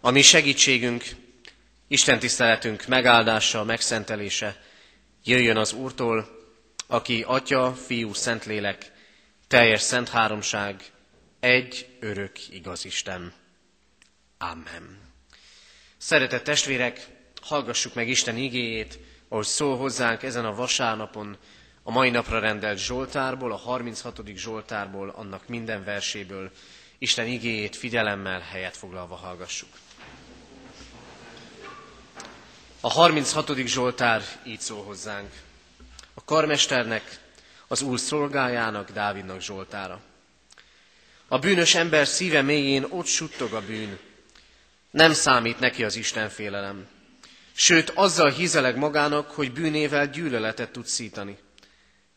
A mi segítségünk, Isten tiszteletünk megáldása, megszentelése jöjjön az Úrtól, aki Atya, Fiú, Szentlélek, teljes szent háromság, egy örök igaz Isten. Amen. Szeretett testvérek, hallgassuk meg Isten igéjét, ahogy szól hozzánk ezen a vasárnapon, a mai napra rendelt Zsoltárból, a 36. Zsoltárból, annak minden verséből, Isten igéjét figyelemmel helyet foglalva hallgassuk. A 36. Zsoltár így szól hozzánk. A karmesternek, az úr szolgájának, Dávidnak Zsoltára. A bűnös ember szíve mélyén ott suttog a bűn. Nem számít neki az Isten félelem. Sőt, azzal hízeleg magának, hogy bűnével gyűlöletet tud szítani.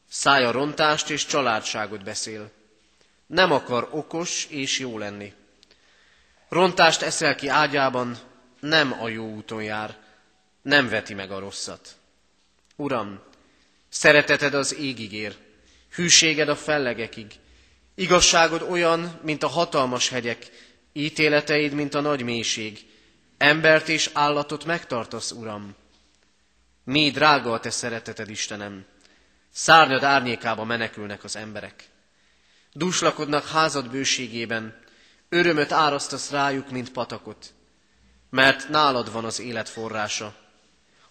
Szája rontást és családságot beszél. Nem akar okos és jó lenni. Rontást eszel ki ágyában, nem a jó úton jár, nem veti meg a rosszat. Uram, szereteted az égig ér, hűséged a fellegekig, igazságod olyan, mint a hatalmas hegyek, ítéleteid, mint a nagy mélység, embert és állatot megtartasz, Uram. Mi drága a te szereteted, Istenem, szárnyad árnyékába menekülnek az emberek. Dúslakodnak házad bőségében, örömöt árasztasz rájuk, mint patakot, mert nálad van az élet forrása.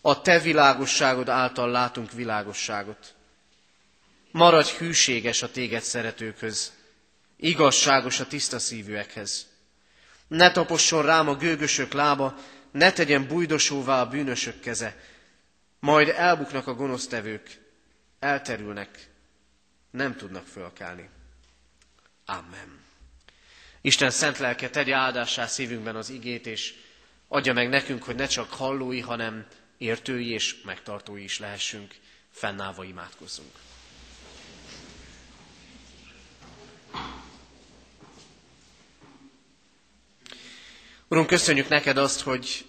A te világosságod által látunk világosságot. Maradj hűséges a téged szeretőkhöz, igazságos a tiszta szívűekhez. Ne taposson rám a gőgösök lába, ne tegyen bujdosóvá a bűnösök keze, majd elbuknak a gonosztevők, elterülnek, nem tudnak fölkelni. Amen. Isten szent lelke tegye áldássá szívünkben az igét, és adja meg nekünk, hogy ne csak hallói, hanem értői és megtartói is lehessünk. Fennállva imádkozzunk. Urunk, köszönjük neked azt, hogy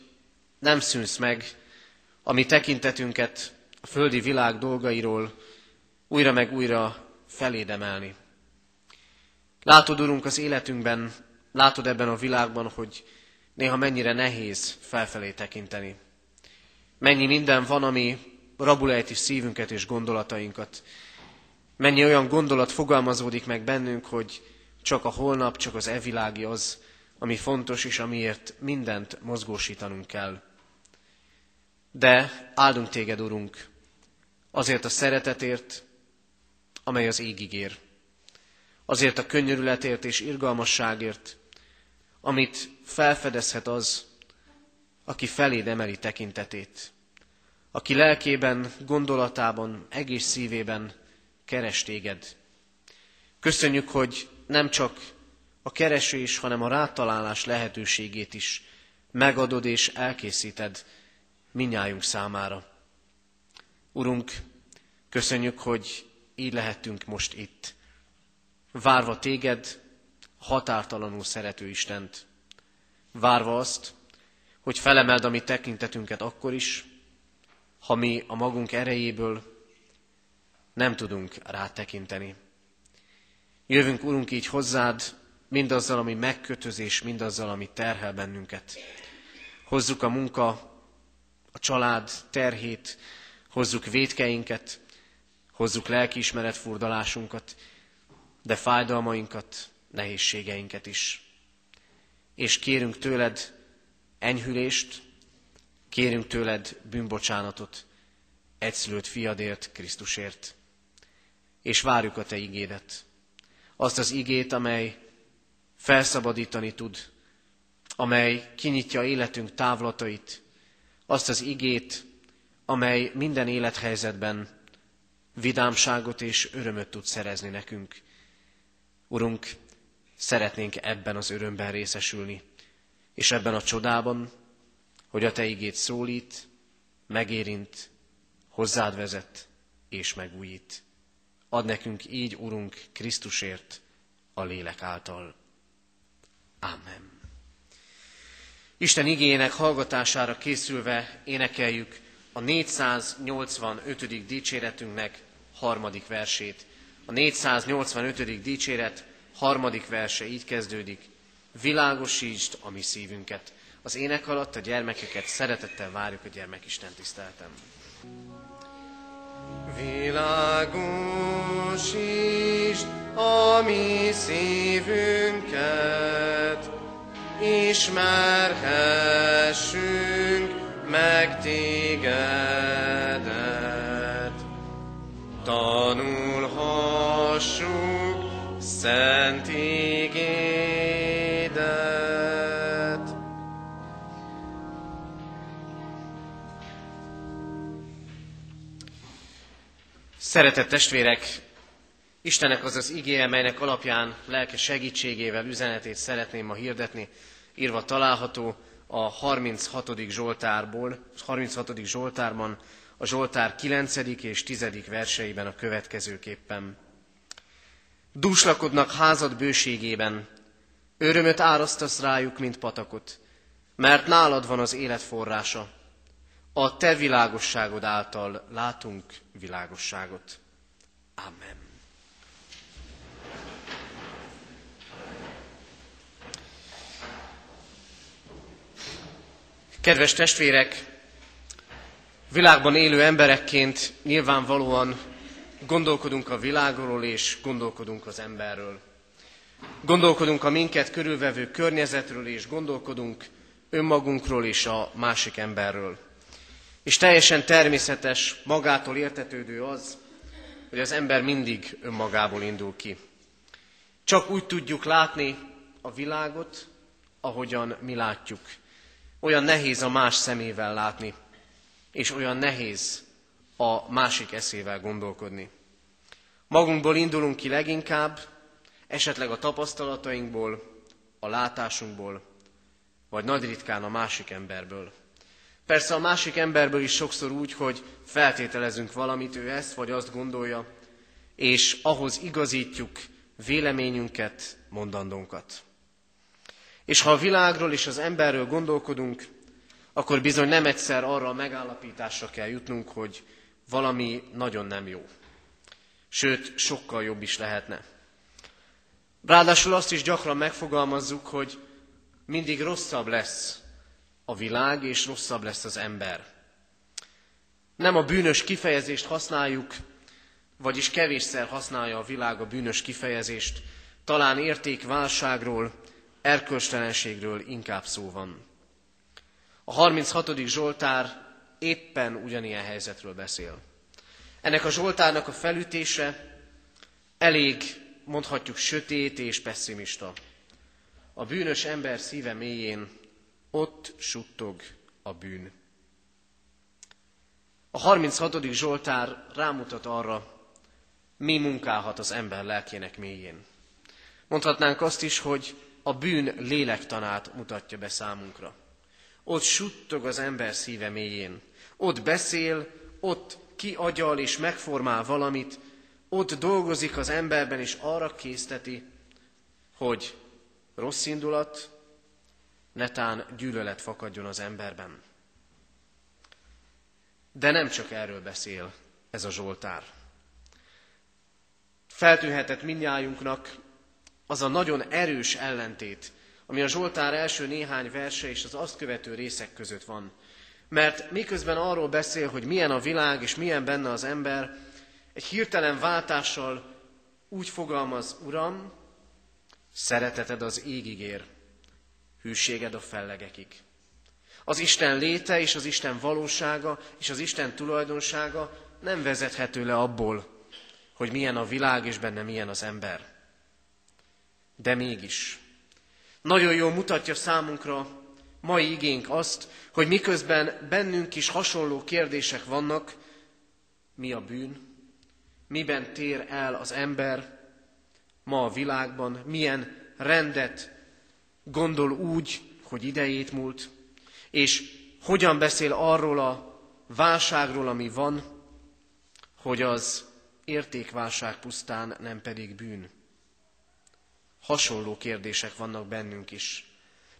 nem szűnsz meg, ami tekintetünket a földi világ dolgairól újra meg újra feléd emelni. Látod, Urunk, az életünkben, látod ebben a világban, hogy néha mennyire nehéz felfelé tekinteni. Mennyi minden van, ami rabulejti szívünket és gondolatainkat. Mennyi olyan gondolat fogalmazódik meg bennünk, hogy csak a holnap, csak az evilági az, ami fontos, és amiért mindent mozgósítanunk kell. De áldunk téged, Urunk, azért a szeretetért, amely az égig ér azért a könnyörületért és irgalmasságért, amit felfedezhet az, aki feléd emeli tekintetét, aki lelkében, gondolatában, egész szívében keres téged. Köszönjük, hogy nem csak a keresés, hanem a rátalálás lehetőségét is megadod és elkészíted minnyájunk számára. Urunk, köszönjük, hogy így lehetünk most itt várva téged, határtalanul szerető Istent, várva azt, hogy felemeld a mi tekintetünket akkor is, ha mi a magunk erejéből nem tudunk rátekinteni. Jövünk, Urunk, így hozzád, mindazzal, ami megkötözés, mindazzal, ami terhel bennünket. Hozzuk a munka, a család terhét, hozzuk védkeinket, hozzuk lelkiismeret furdalásunkat, de fájdalmainkat, nehézségeinket is. És kérünk tőled enyhülést, kérünk tőled bűnbocsánatot, egyszülött fiadért, Krisztusért. És várjuk a te igédet. Azt az igét, amely felszabadítani tud, amely kinyitja életünk távlatait, azt az igét, amely minden élethelyzetben vidámságot és örömöt tud szerezni nekünk. Urunk, szeretnénk ebben az örömben részesülni, és ebben a csodában, hogy a Te igét szólít, megérint, hozzád vezet és megújít. Ad nekünk így, Urunk, Krisztusért, a lélek által. Amen. Isten igényének hallgatására készülve énekeljük a 485. dicséretünknek harmadik versét. A 485. dicséret harmadik verse így kezdődik. Világosítsd a mi szívünket. Az ének alatt a gyermekeket szeretettel várjuk a gyermekisten tiszteltem. Világosítsd a mi szívünket, ismerhessünk meg tégedet. Tanulhassuk szent Szeretett testvérek, Istenek az az igéje, melynek alapján lelke segítségével üzenetét szeretném ma hirdetni, írva található a 36. Zsoltárból, 36. Zsoltárban, a Zsoltár 9. és 10. verseiben a következőképpen. Dúslakodnak házad bőségében, örömöt árasztasz rájuk, mint patakot, mert nálad van az élet forrása. A te világosságod által látunk világosságot. Amen. Kedves testvérek, világban élő emberekként nyilvánvalóan gondolkodunk a világról és gondolkodunk az emberről. Gondolkodunk a minket körülvevő környezetről és gondolkodunk önmagunkról és a másik emberről. És teljesen természetes, magától értetődő az, hogy az ember mindig önmagából indul ki. Csak úgy tudjuk látni a világot, ahogyan mi látjuk. Olyan nehéz a más szemével látni, és olyan nehéz a másik eszével gondolkodni. Magunkból indulunk ki leginkább, esetleg a tapasztalatainkból, a látásunkból, vagy nagy ritkán a másik emberből. Persze a másik emberből is sokszor úgy, hogy feltételezünk valamit, ő ezt vagy azt gondolja, és ahhoz igazítjuk véleményünket, mondandónkat. És ha a világról és az emberről gondolkodunk, akkor bizony nem egyszer arra a megállapításra kell jutnunk, hogy valami nagyon nem jó. Sőt, sokkal jobb is lehetne. Ráadásul azt is gyakran megfogalmazzuk, hogy mindig rosszabb lesz a világ, és rosszabb lesz az ember. Nem a bűnös kifejezést használjuk, vagyis kevésszer használja a világ a bűnös kifejezést, talán értékválságról, erkölcstelenségről inkább szó van. A 36. Zsoltár éppen ugyanilyen helyzetről beszél. Ennek a Zsoltárnak a felütése elég, mondhatjuk, sötét és pessimista. A bűnös ember szíve mélyén ott suttog a bűn. A 36. Zsoltár rámutat arra, mi munkálhat az ember lelkének mélyén. Mondhatnánk azt is, hogy a bűn lélektanát mutatja be számunkra. Ott suttog az ember szíve mélyén. Ott beszél, ott kiagyal és megformál valamit, ott dolgozik az emberben, és arra készteti, hogy rossz indulat, netán gyűlölet fakadjon az emberben. De nem csak erről beszél ez a Zsoltár. Feltűnhetett mindnyájunknak az a nagyon erős ellentét, ami a Zsoltár első néhány verse és az azt követő részek között van. Mert miközben arról beszél, hogy milyen a világ és milyen benne az ember, egy hirtelen váltással úgy fogalmaz, Uram, szereteted az égig ér, hűséged a fellegekig. Az Isten léte és az Isten valósága és az Isten tulajdonsága nem vezethető le abból, hogy milyen a világ és benne milyen az ember. De mégis, nagyon jól mutatja számunkra mai igénk azt, hogy miközben bennünk is hasonló kérdések vannak, mi a bűn, miben tér el az ember ma a világban, milyen rendet gondol úgy, hogy idejét múlt, és hogyan beszél arról a válságról, ami van, hogy az értékválság pusztán, nem pedig bűn. Hasonló kérdések vannak bennünk is,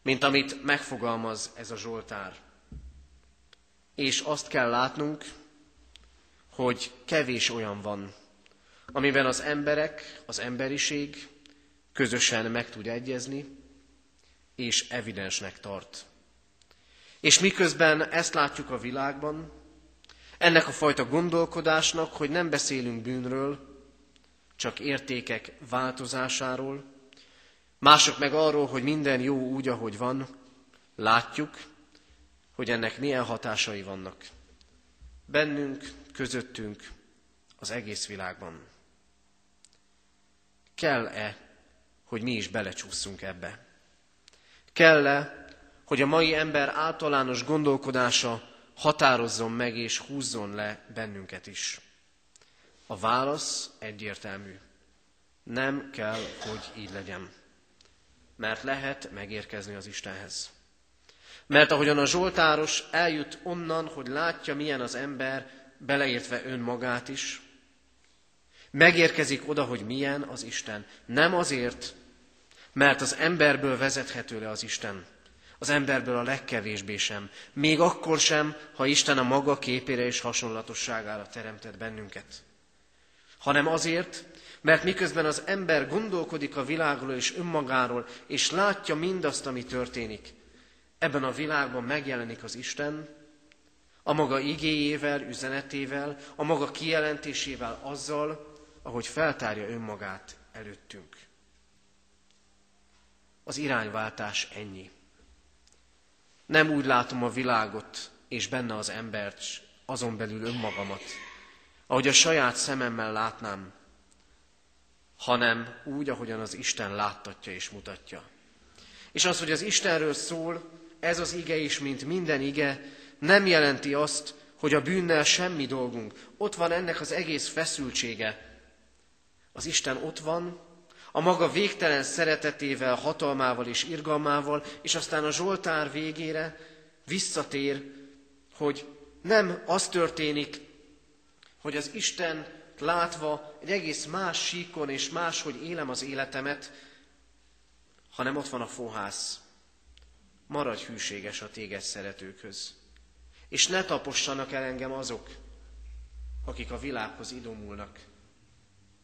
mint amit megfogalmaz ez a Zsoltár. És azt kell látnunk, hogy kevés olyan van, amiben az emberek, az emberiség közösen meg tud egyezni, és evidensnek tart. És miközben ezt látjuk a világban, ennek a fajta gondolkodásnak, hogy nem beszélünk bűnről, csak értékek változásáról, mások meg arról, hogy minden jó úgy, ahogy van, látjuk, hogy ennek milyen hatásai vannak. Bennünk, közöttünk, az egész világban. Kell-e, hogy mi is belecsúszunk ebbe? Kell-e, hogy a mai ember általános gondolkodása határozzon meg és húzzon le bennünket is? A válasz egyértelmű. Nem kell, hogy így legyen. Mert lehet megérkezni az Istenhez. Mert ahogyan a Zsoltáros eljut onnan, hogy látja, milyen az ember, beleértve önmagát is, megérkezik oda, hogy milyen az Isten. Nem azért, mert az emberből vezethető le az Isten. Az emberből a legkevésbé sem. Még akkor sem, ha Isten a maga képére és hasonlatosságára teremtett bennünket. Hanem azért, mert miközben az ember gondolkodik a világról és önmagáról, és látja mindazt, ami történik, ebben a világban megjelenik az Isten, a maga igéjével, üzenetével, a maga kijelentésével, azzal, ahogy feltárja önmagát előttünk. Az irányváltás ennyi. Nem úgy látom a világot és benne az embert, azon belül önmagamat, ahogy a saját szememmel látnám, hanem úgy, ahogyan az Isten láttatja és mutatja. És az, hogy az Istenről szól, ez az ige is, mint minden ige, nem jelenti azt, hogy a bűnnel semmi dolgunk. Ott van ennek az egész feszültsége. Az Isten ott van, a maga végtelen szeretetével, hatalmával és irgalmával, és aztán a Zsoltár végére visszatér, hogy nem az történik, hogy az Isten látva egy egész más síkon és máshogy élem az életemet, hanem ott van a fohász. Maradj hűséges a téged szeretőkhöz. És ne tapossanak el engem azok, akik a világhoz idomulnak,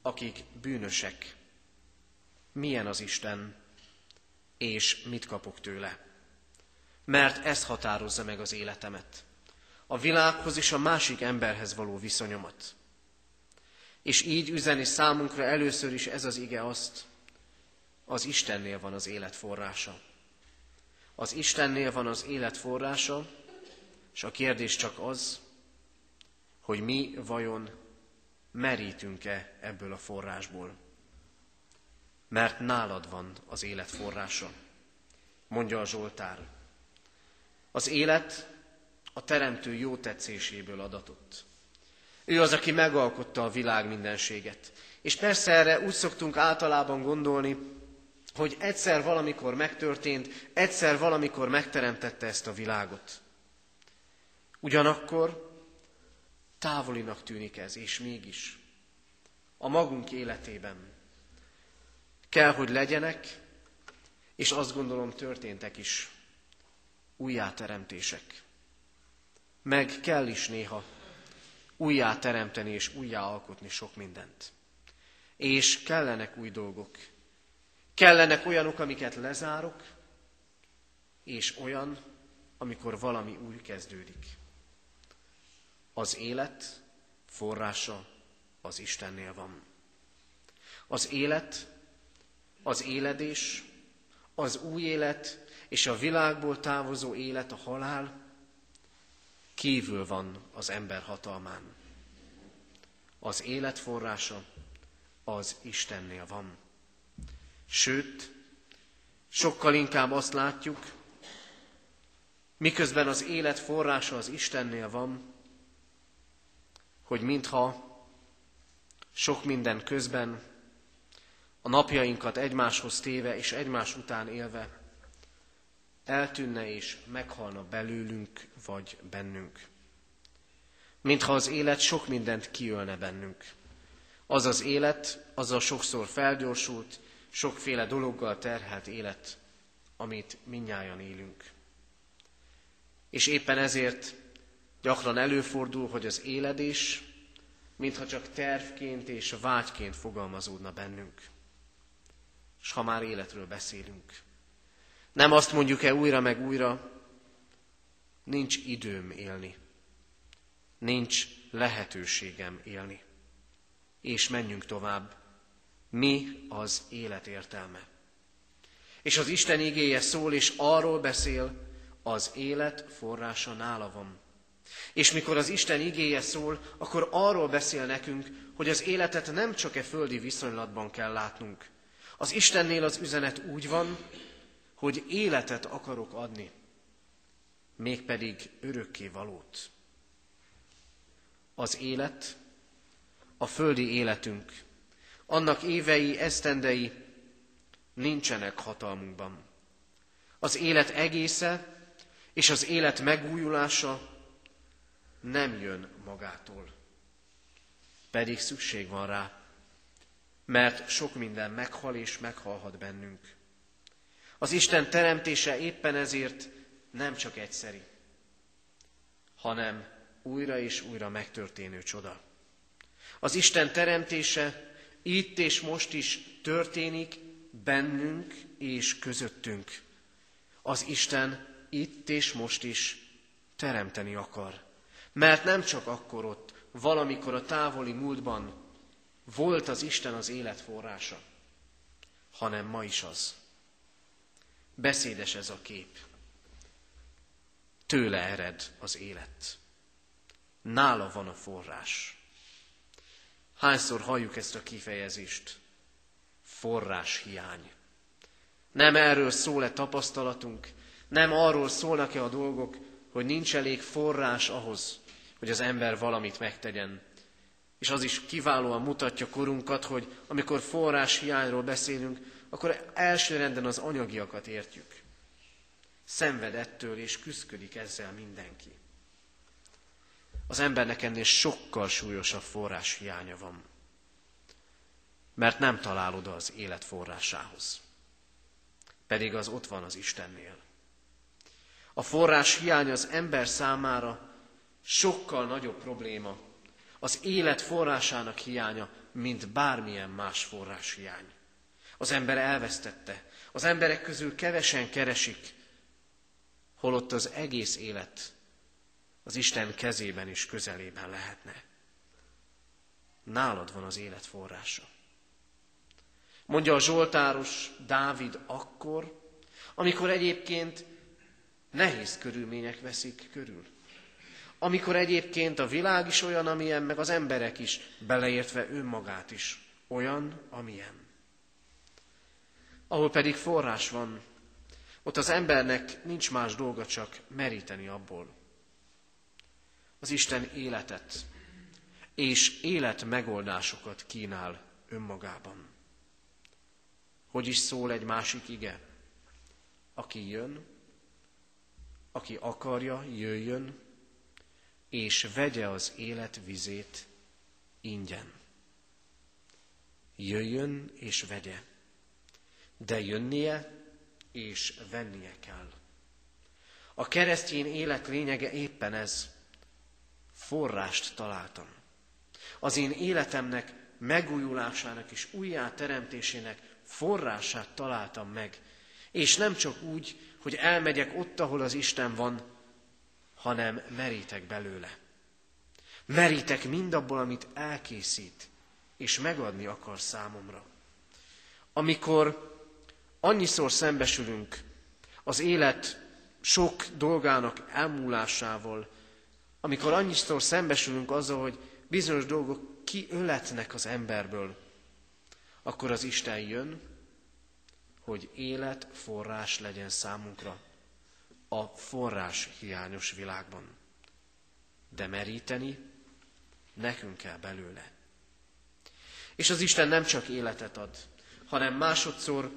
akik bűnösek. Milyen az Isten, és mit kapok tőle? Mert ez határozza meg az életemet. A világhoz és a másik emberhez való viszonyomat. És így üzeni számunkra először is ez az ige azt, az Istennél van az élet forrása. Az Istennél van az élet forrása, és a kérdés csak az, hogy mi vajon merítünk-e ebből a forrásból. Mert nálad van az élet forrása, mondja a Zsoltár. Az élet a teremtő jó tetszéséből adatott. Ő az, aki megalkotta a világ mindenséget. És persze erre úgy szoktunk általában gondolni, hogy egyszer valamikor megtörtént, egyszer valamikor megteremtette ezt a világot. Ugyanakkor távolinak tűnik ez, és mégis a magunk életében kell, hogy legyenek, és azt gondolom történtek is újjáteremtések. Meg kell is néha újjá teremteni és újjá alkotni sok mindent. És kellenek új dolgok. Kellenek olyanok, amiket lezárok, és olyan, amikor valami új kezdődik. Az élet forrása az Istennél van. Az élet, az éledés, az új élet és a világból távozó élet, a halál kívül van az ember hatalmán. Az élet forrása az Istennél van. Sőt, sokkal inkább azt látjuk, miközben az élet forrása az Istennél van, hogy mintha sok minden közben a napjainkat egymáshoz téve és egymás után élve eltűnne és meghalna belőlünk vagy bennünk. Mintha az élet sok mindent kiölne bennünk. Az az élet, az a sokszor felgyorsult, sokféle dologgal terhelt élet, amit minnyáján élünk. És éppen ezért Gyakran előfordul, hogy az éledés, mintha csak tervként és vágyként fogalmazódna bennünk. És ha már életről beszélünk, Nem azt mondjuk-e újra meg újra, nincs időm élni, nincs lehetőségem élni. És menjünk tovább. Mi az élet értelme? És az Isten igéje szól, és arról beszél, az élet forrása nála van. És mikor az Isten igéje szól, akkor arról beszél nekünk, hogy az életet nem csak e földi viszonylatban kell látnunk. Az Istennél az üzenet úgy van, hogy életet akarok adni, mégpedig örökké valót. Az élet, a földi életünk, annak évei, esztendei nincsenek hatalmunkban. Az élet egésze és az élet megújulása nem jön magától. Pedig szükség van rá, mert sok minden meghal és meghalhat bennünk. Az Isten teremtése éppen ezért nem csak egyszeri, hanem újra és újra megtörténő csoda. Az Isten teremtése itt és most is történik bennünk és közöttünk. Az Isten itt és most is teremteni akar. Mert nem csak akkor ott, valamikor a távoli múltban volt az Isten az élet forrása, hanem ma is az. Beszédes ez a kép. Tőle ered az élet. Nála van a forrás. Hányszor halljuk ezt a kifejezést? Forrás hiány. Nem erről szól-e tapasztalatunk, nem arról szólnak-e a dolgok, hogy nincs elég forrás ahhoz, hogy az ember valamit megtegyen. És az is kiválóan mutatja korunkat, hogy amikor forrás hiányról beszélünk, akkor elsőrenden az anyagiakat értjük. Szenved ettől és küzdködik ezzel mindenki. Az embernek ennél sokkal súlyosabb forrás hiánya van, mert nem talál oda az élet forrásához. Pedig az ott van az Istennél. A forrás hiány az ember számára sokkal nagyobb probléma, az élet forrásának hiánya, mint bármilyen más forrás hiány. Az ember elvesztette, az emberek közül kevesen keresik, holott az egész élet az Isten kezében és közelében lehetne. Nálad van az élet forrása. Mondja a Zsoltáros Dávid akkor, amikor egyébként nehéz körülmények veszik körül. Amikor egyébként a világ is olyan, amilyen, meg az emberek is, beleértve önmagát is, olyan, amilyen. Ahol pedig forrás van, ott az embernek nincs más dolga, csak meríteni abból. Az Isten életet és élet megoldásokat kínál önmagában. Hogy is szól egy másik ige? Aki jön, aki akarja, jöjjön, és vegye az élet vizét ingyen. Jöjjön és vegye, de jönnie és vennie kell. A keresztény élet lényege éppen ez. Forrást találtam. Az én életemnek megújulásának és újjáteremtésének forrását találtam meg. És nem csak úgy, hogy elmegyek ott, ahol az Isten van, hanem merítek belőle. Merítek mindabból, amit elkészít, és megadni akar számomra. Amikor annyiszor szembesülünk az élet sok dolgának elmúlásával, amikor annyiszor szembesülünk azzal, hogy bizonyos dolgok kiöletnek az emberből, akkor az Isten jön, hogy élet forrás legyen számunkra a forrás hiányos világban. De meríteni nekünk kell belőle. És az Isten nem csak életet ad, hanem másodszor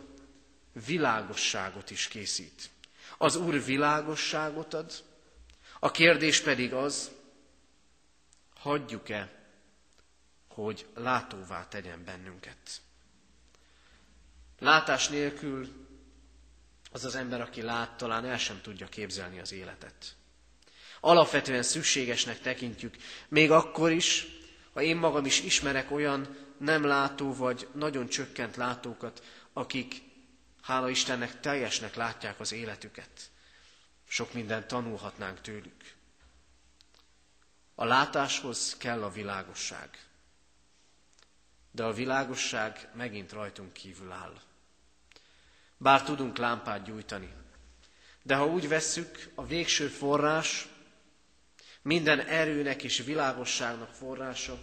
világosságot is készít. Az Úr világosságot ad, a kérdés pedig az, hagyjuk-e, hogy látóvá tegyen bennünket. Látás nélkül az az ember, aki lát, talán el sem tudja képzelni az életet. Alapvetően szükségesnek tekintjük, még akkor is, ha én magam is ismerek olyan nem látó vagy nagyon csökkent látókat, akik hála Istennek teljesnek látják az életüket. Sok mindent tanulhatnánk tőlük. A látáshoz kell a világosság. De a világosság megint rajtunk kívül áll. Bár tudunk lámpát gyújtani, de ha úgy vesszük, a végső forrás, minden erőnek és világosságnak forrása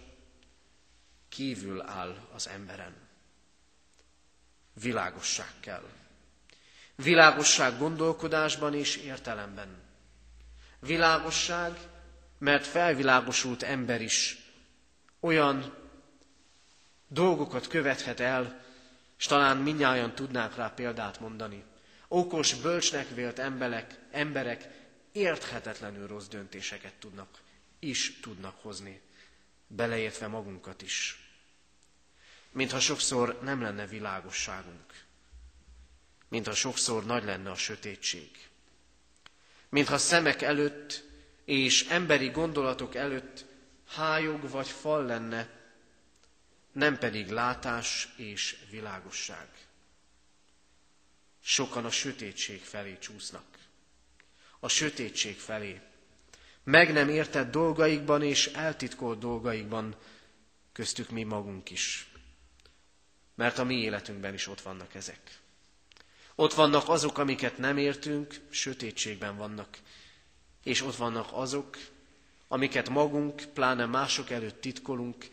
kívül áll az emberen. Világosság kell. Világosság gondolkodásban és értelemben. Világosság, mert felvilágosult ember is olyan dolgokat követhet el, és talán minnyáján tudnánk rá példát mondani. Okos, bölcsnek vélt emberek, emberek érthetetlenül rossz döntéseket tudnak, is tudnak hozni, beleértve magunkat is. Mintha sokszor nem lenne világosságunk, mintha sokszor nagy lenne a sötétség, mintha szemek előtt és emberi gondolatok előtt hájog vagy fal lenne, nem pedig látás és világosság. Sokan a sötétség felé csúsznak. A sötétség felé. Meg nem értett dolgaikban és eltitkolt dolgaikban, köztük mi magunk is. Mert a mi életünkben is ott vannak ezek. Ott vannak azok, amiket nem értünk, sötétségben vannak. És ott vannak azok, amiket magunk, pláne mások előtt titkolunk,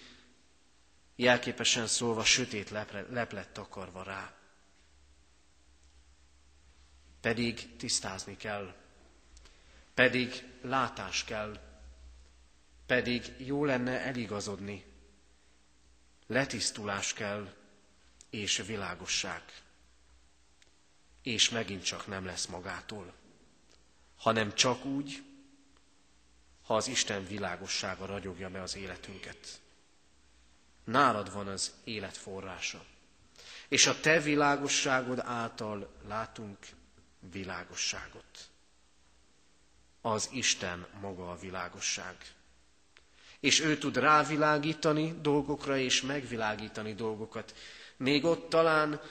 jelképesen szólva sötét leplet takarva rá. Pedig tisztázni kell, pedig látás kell, pedig jó lenne eligazodni, letisztulás kell, és világosság. És megint csak nem lesz magától, hanem csak úgy, ha az Isten világossága ragyogja be az életünket. Nálad van az élet forrása. És a te világosságod által látunk világosságot. Az Isten maga a világosság. És ő tud rávilágítani dolgokra és megvilágítani dolgokat. Még ott talán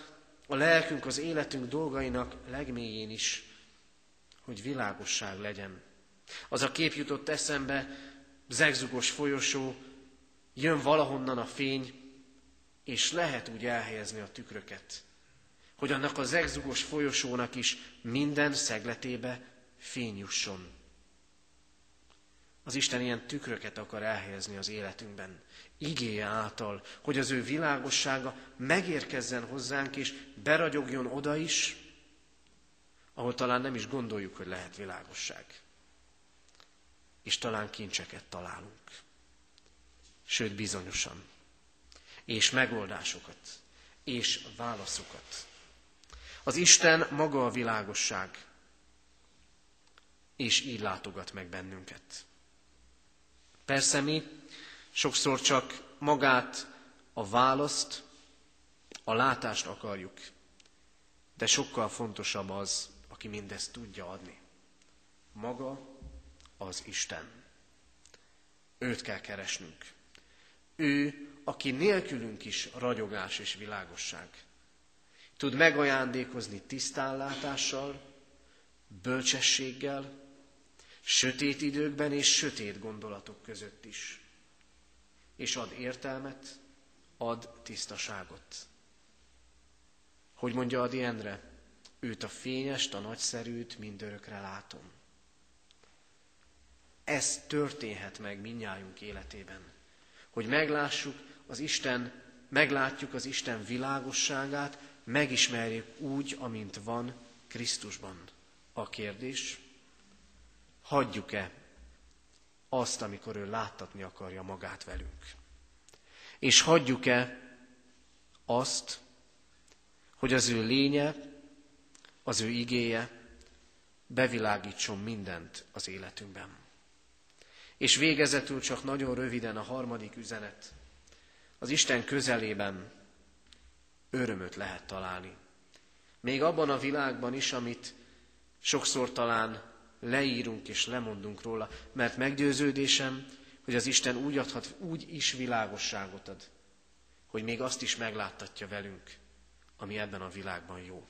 a lelkünk, az életünk dolgainak legmélyén is, hogy világosság legyen. Az a kép jutott eszembe, zegzugos folyosó, jön valahonnan a fény, és lehet úgy elhelyezni a tükröket, hogy annak az zegzugos folyosónak is minden szegletébe fény jusson. Az Isten ilyen tükröket akar elhelyezni az életünkben, igéje által, hogy az ő világossága megérkezzen hozzánk, és beragyogjon oda is, ahol talán nem is gondoljuk, hogy lehet világosság. És talán kincseket találunk sőt bizonyosan, és megoldásokat, és válaszokat. Az Isten maga a világosság, és így látogat meg bennünket. Persze mi sokszor csak magát, a választ, a látást akarjuk, de sokkal fontosabb az, aki mindezt tudja adni. Maga az Isten. Őt kell keresnünk. Ő, aki nélkülünk is ragyogás és világosság. Tud megajándékozni tisztánlátással, bölcsességgel, sötét időkben és sötét gondolatok között is. És ad értelmet, ad tisztaságot. Hogy mondja Adi Endre, őt a fényest, a nagyszerűt mindörökre látom. Ez történhet meg minnyájunk életében hogy meglássuk az Isten, meglátjuk az Isten világosságát, megismerjük úgy, amint van Krisztusban. A kérdés, hagyjuk-e azt, amikor ő láttatni akarja magát velünk? És hagyjuk-e azt, hogy az ő lénye, az ő igéje bevilágítson mindent az életünkben. És végezetül csak nagyon röviden a harmadik üzenet. Az Isten közelében örömöt lehet találni. Még abban a világban is, amit sokszor talán leírunk és lemondunk róla, mert meggyőződésem, hogy az Isten úgy adhat, úgy is világosságot ad, hogy még azt is megláttatja velünk, ami ebben a világban jó.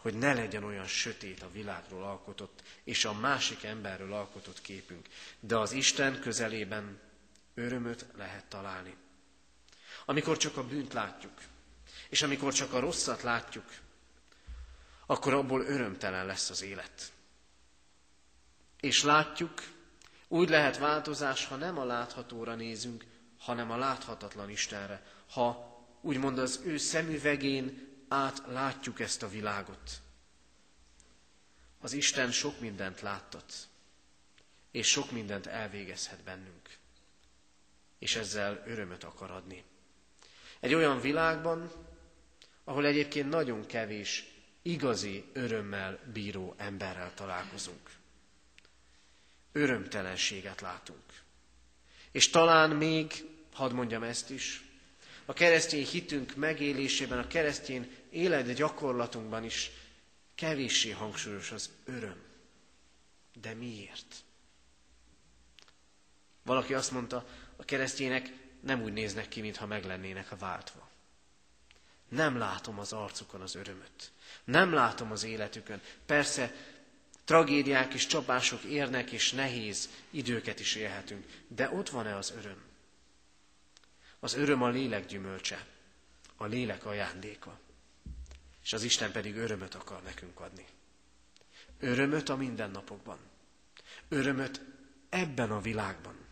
Hogy ne legyen olyan sötét a világról alkotott és a másik emberről alkotott képünk, de az Isten közelében örömöt lehet találni. Amikor csak a bűnt látjuk, és amikor csak a rosszat látjuk, akkor abból örömtelen lesz az élet. És látjuk, úgy lehet változás, ha nem a láthatóra nézünk, hanem a láthatatlan Istenre, ha úgymond az ő szemüvegén át látjuk ezt a világot. Az Isten sok mindent láttat, és sok mindent elvégezhet bennünk, és ezzel örömöt akar adni. Egy olyan világban, ahol egyébként nagyon kevés igazi örömmel bíró emberrel találkozunk. Örömtelenséget látunk. És talán még, hadd mondjam ezt is, a keresztény hitünk megélésében, a keresztény élet gyakorlatunkban is kevéssé hangsúlyos az öröm. De miért? Valaki azt mondta, a keresztények nem úgy néznek ki, mintha meg lennének a váltva. Nem látom az arcukon az örömöt. Nem látom az életükön. Persze tragédiák és csapások érnek, és nehéz időket is élhetünk. De ott van-e az öröm? Az öröm a lélek gyümölcse, a lélek ajándéka. És az Isten pedig örömöt akar nekünk adni. Örömöt a mindennapokban. Örömöt ebben a világban.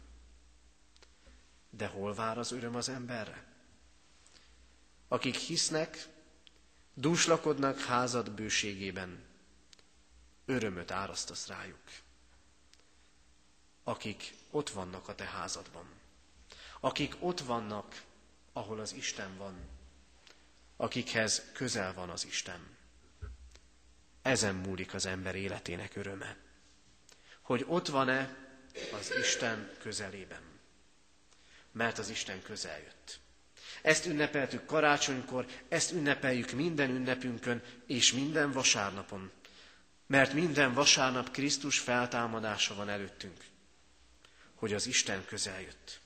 De hol vár az öröm az emberre? Akik hisznek, dúslakodnak házad bőségében, örömöt árasztasz rájuk. Akik ott vannak a te házadban, akik ott vannak, ahol az Isten van, akikhez közel van az Isten. Ezen múlik az ember életének öröme, hogy ott van-e az Isten közelében, mert az Isten közel jött. Ezt ünnepeltük karácsonykor, ezt ünnepeljük minden ünnepünkön és minden vasárnapon, mert minden vasárnap Krisztus feltámadása van előttünk, hogy az Isten közel jött.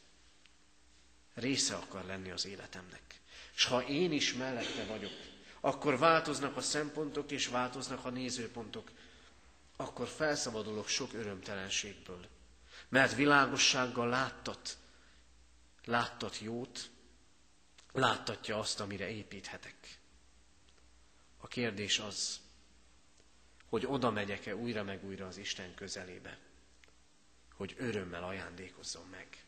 Része akar lenni az életemnek. És ha én is mellette vagyok, akkor változnak a szempontok és változnak a nézőpontok, akkor felszabadulok sok örömtelenségből. Mert világossággal láttat, láttat jót, láttatja azt, amire építhetek. A kérdés az, hogy oda megyek-e újra meg újra az Isten közelébe, hogy örömmel ajándékozzon meg.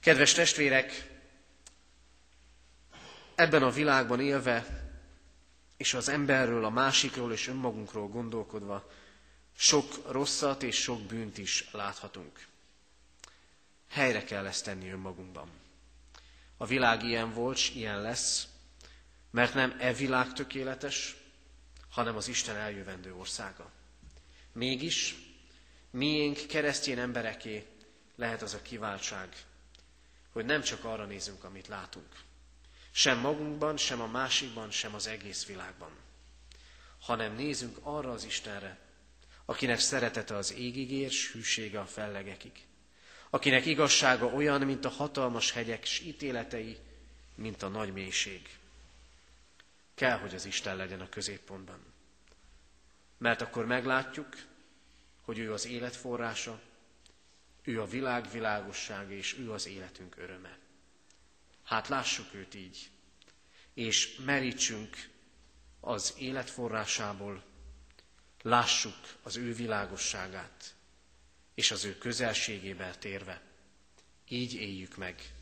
Kedves testvérek, ebben a világban élve, és az emberről, a másikról és önmagunkról gondolkodva, sok rosszat és sok bűnt is láthatunk. Helyre kell ezt tenni önmagunkban. A világ ilyen volt, s ilyen lesz, mert nem e világ tökéletes, hanem az Isten eljövendő országa. Mégis miénk keresztény embereké lehet az a kiváltság, hogy nem csak arra nézünk, amit látunk. Sem magunkban, sem a másikban, sem az egész világban. Hanem nézünk arra az Istenre, akinek szeretete az égig ér, s hűsége a fellegekig akinek igazsága olyan, mint a hatalmas hegyek, s ítéletei, mint a nagy mélység. Kell, hogy az Isten legyen a középpontban. Mert akkor meglátjuk, hogy ő az élet forrása, ő a világ világossága, és ő az életünk öröme. Hát lássuk őt így, és merítsünk az élet forrásából, lássuk az ő világosságát, és az ő közelségébe térve. Így éljük meg,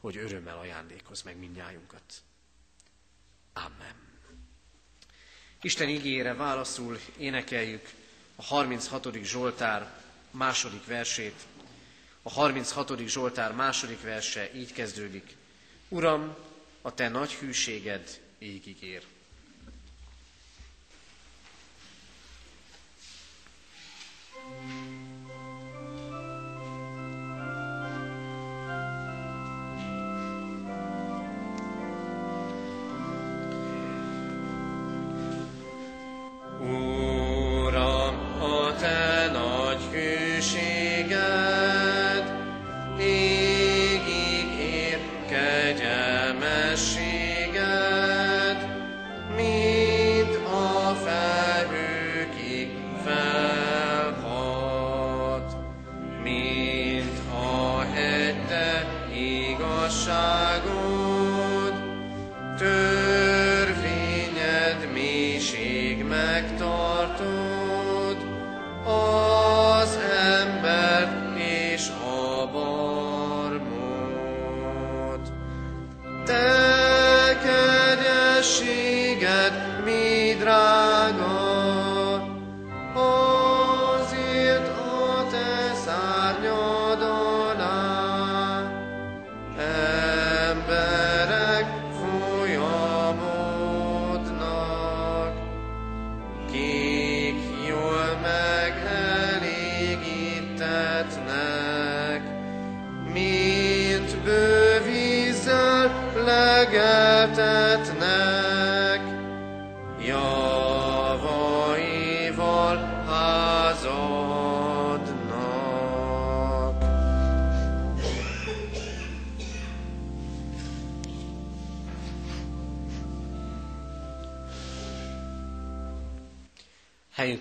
hogy örömmel ajándékoz meg mindnyájunkat. Amen. Isten ígére válaszul énekeljük a 36. Zsoltár második versét. A 36. Zsoltár második verse így kezdődik. Uram, a te nagy hűséged égig ér.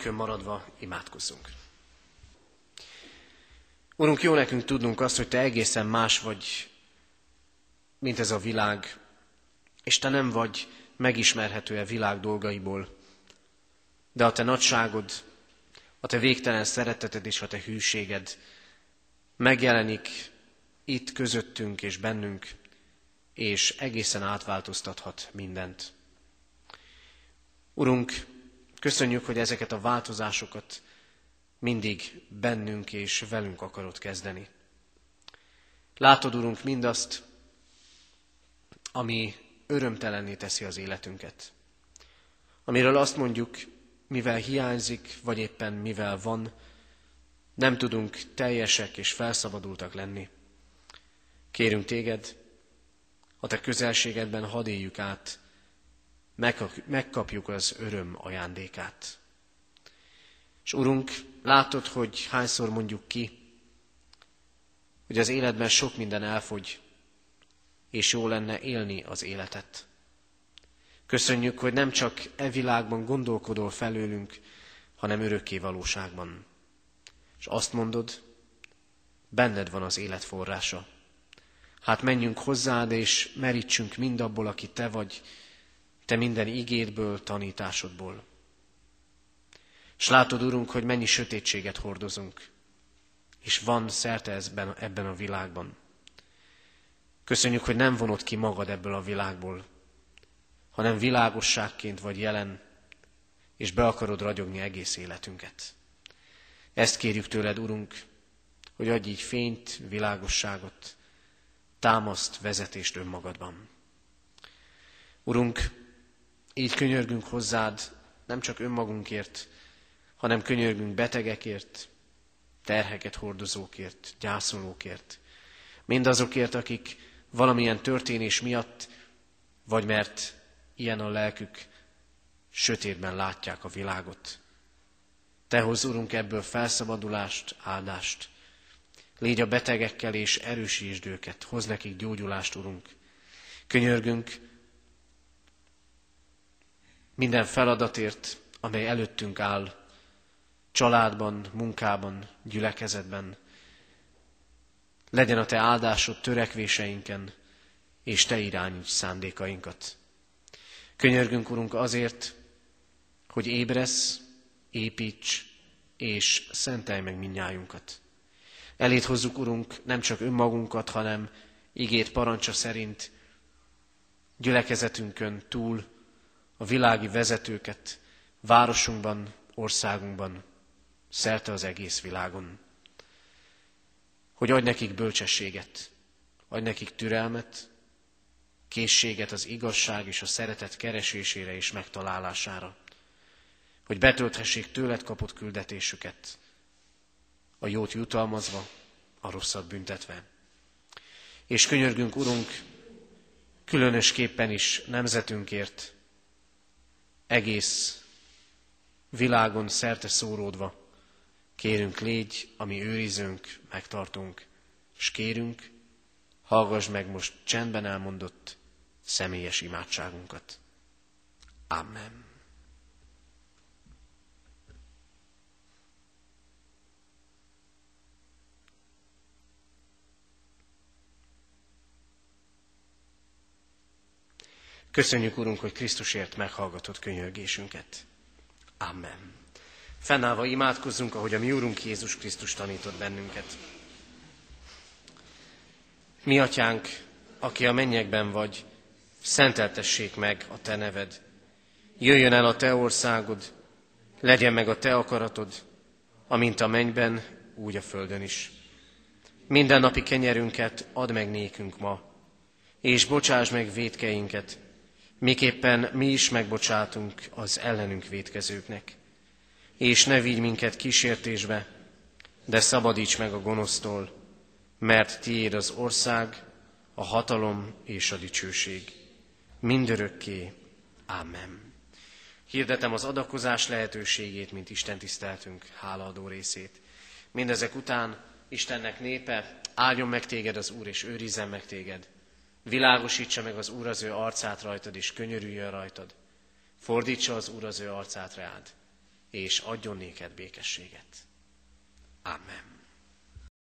Helyünkön maradva imádkozzunk. Urunk, jó nekünk tudnunk azt, hogy Te egészen más vagy, mint ez a világ, és Te nem vagy megismerhető a világ dolgaiból, de a Te nagyságod, a Te végtelen szereteted és a Te hűséged megjelenik itt közöttünk és bennünk, és egészen átváltoztathat mindent. Urunk, köszönjük, hogy ezeket a változásokat mindig bennünk és velünk akarod kezdeni. Látod, Urunk, mindazt, ami örömtelenné teszi az életünket. Amiről azt mondjuk, mivel hiányzik, vagy éppen mivel van, nem tudunk teljesek és felszabadultak lenni. Kérünk téged, a te közelségedben hadd éljük át, megkapjuk az öröm ajándékát. És Urunk, látod, hogy hányszor mondjuk ki, hogy az életben sok minden elfogy, és jó lenne élni az életet. Köszönjük, hogy nem csak e világban gondolkodol felőlünk, hanem örökké valóságban. És azt mondod, benned van az élet forrása. Hát menjünk hozzád, és merítsünk mindabból, aki te vagy, te minden igédből, tanításodból. És látod, Urunk, hogy mennyi sötétséget hordozunk, és van szerte ezben, ebben a világban. Köszönjük, hogy nem vonod ki magad ebből a világból, hanem világosságként vagy jelen, és be akarod ragyogni egész életünket. Ezt kérjük tőled, Urunk, hogy adj így fényt, világosságot, támaszt, vezetést önmagadban. Urunk, így könyörgünk hozzád, nem csak önmagunkért, hanem könyörgünk betegekért, terheket hordozókért, gyászolókért, mindazokért, akik valamilyen történés miatt, vagy mert ilyen a lelkük, sötétben látják a világot. Te hoz, Urunk, ebből felszabadulást, áldást. Légy a betegekkel és erősítsd őket, hoz nekik gyógyulást, Urunk. Könyörgünk minden feladatért, amely előttünk áll, családban, munkában, gyülekezetben, legyen a Te áldásod törekvéseinken, és Te irányíts szándékainkat. Könyörgünk, Urunk, azért, hogy ébresz, építs, és szentelj meg minnyájunkat. Elét hozzuk, Urunk, nem csak önmagunkat, hanem igét parancsa szerint gyülekezetünkön túl a világi vezetőket, városunkban, országunkban, szerte az egész világon hogy adj nekik bölcsességet, adj nekik türelmet, készséget az igazság és a szeretet keresésére és megtalálására, hogy betölthessék tőled kapott küldetésüket, a jót jutalmazva, a rosszat büntetve. És könyörgünk, Urunk, különösképpen is nemzetünkért, egész világon szerte szóródva, Kérünk, légy, ami őrizünk, megtartunk, és kérünk, hallgass meg most csendben elmondott személyes imádságunkat. Amen. Köszönjük, Urunk, hogy Krisztusért meghallgatott könyörgésünket. Amen. Fennállva imádkozzunk, ahogy a mi Úrunk Jézus Krisztus tanított bennünket. Mi atyánk, aki a mennyekben vagy, szenteltessék meg a te neved. Jöjjön el a te országod, legyen meg a te akaratod, amint a mennyben, úgy a földön is. Minden napi kenyerünket add meg nékünk ma, és bocsáss meg védkeinket, miképpen mi is megbocsátunk az ellenünk védkezőknek és ne vigy minket kísértésbe, de szabadíts meg a gonosztól, mert tiéd az ország, a hatalom és a dicsőség mindörökké. Amen. Hirdetem az adakozás lehetőségét, mint Isten tiszteltünk hálaadó részét. Mindezek után Istennek népe, áldjon meg téged az Úr, és őrizzen meg téged. Világosítsa meg az Úr az ő arcát rajtad, és könyörüljön rajtad. Fordítsa az Úr az ő arcát rád, és adjon néked békességet. Amen.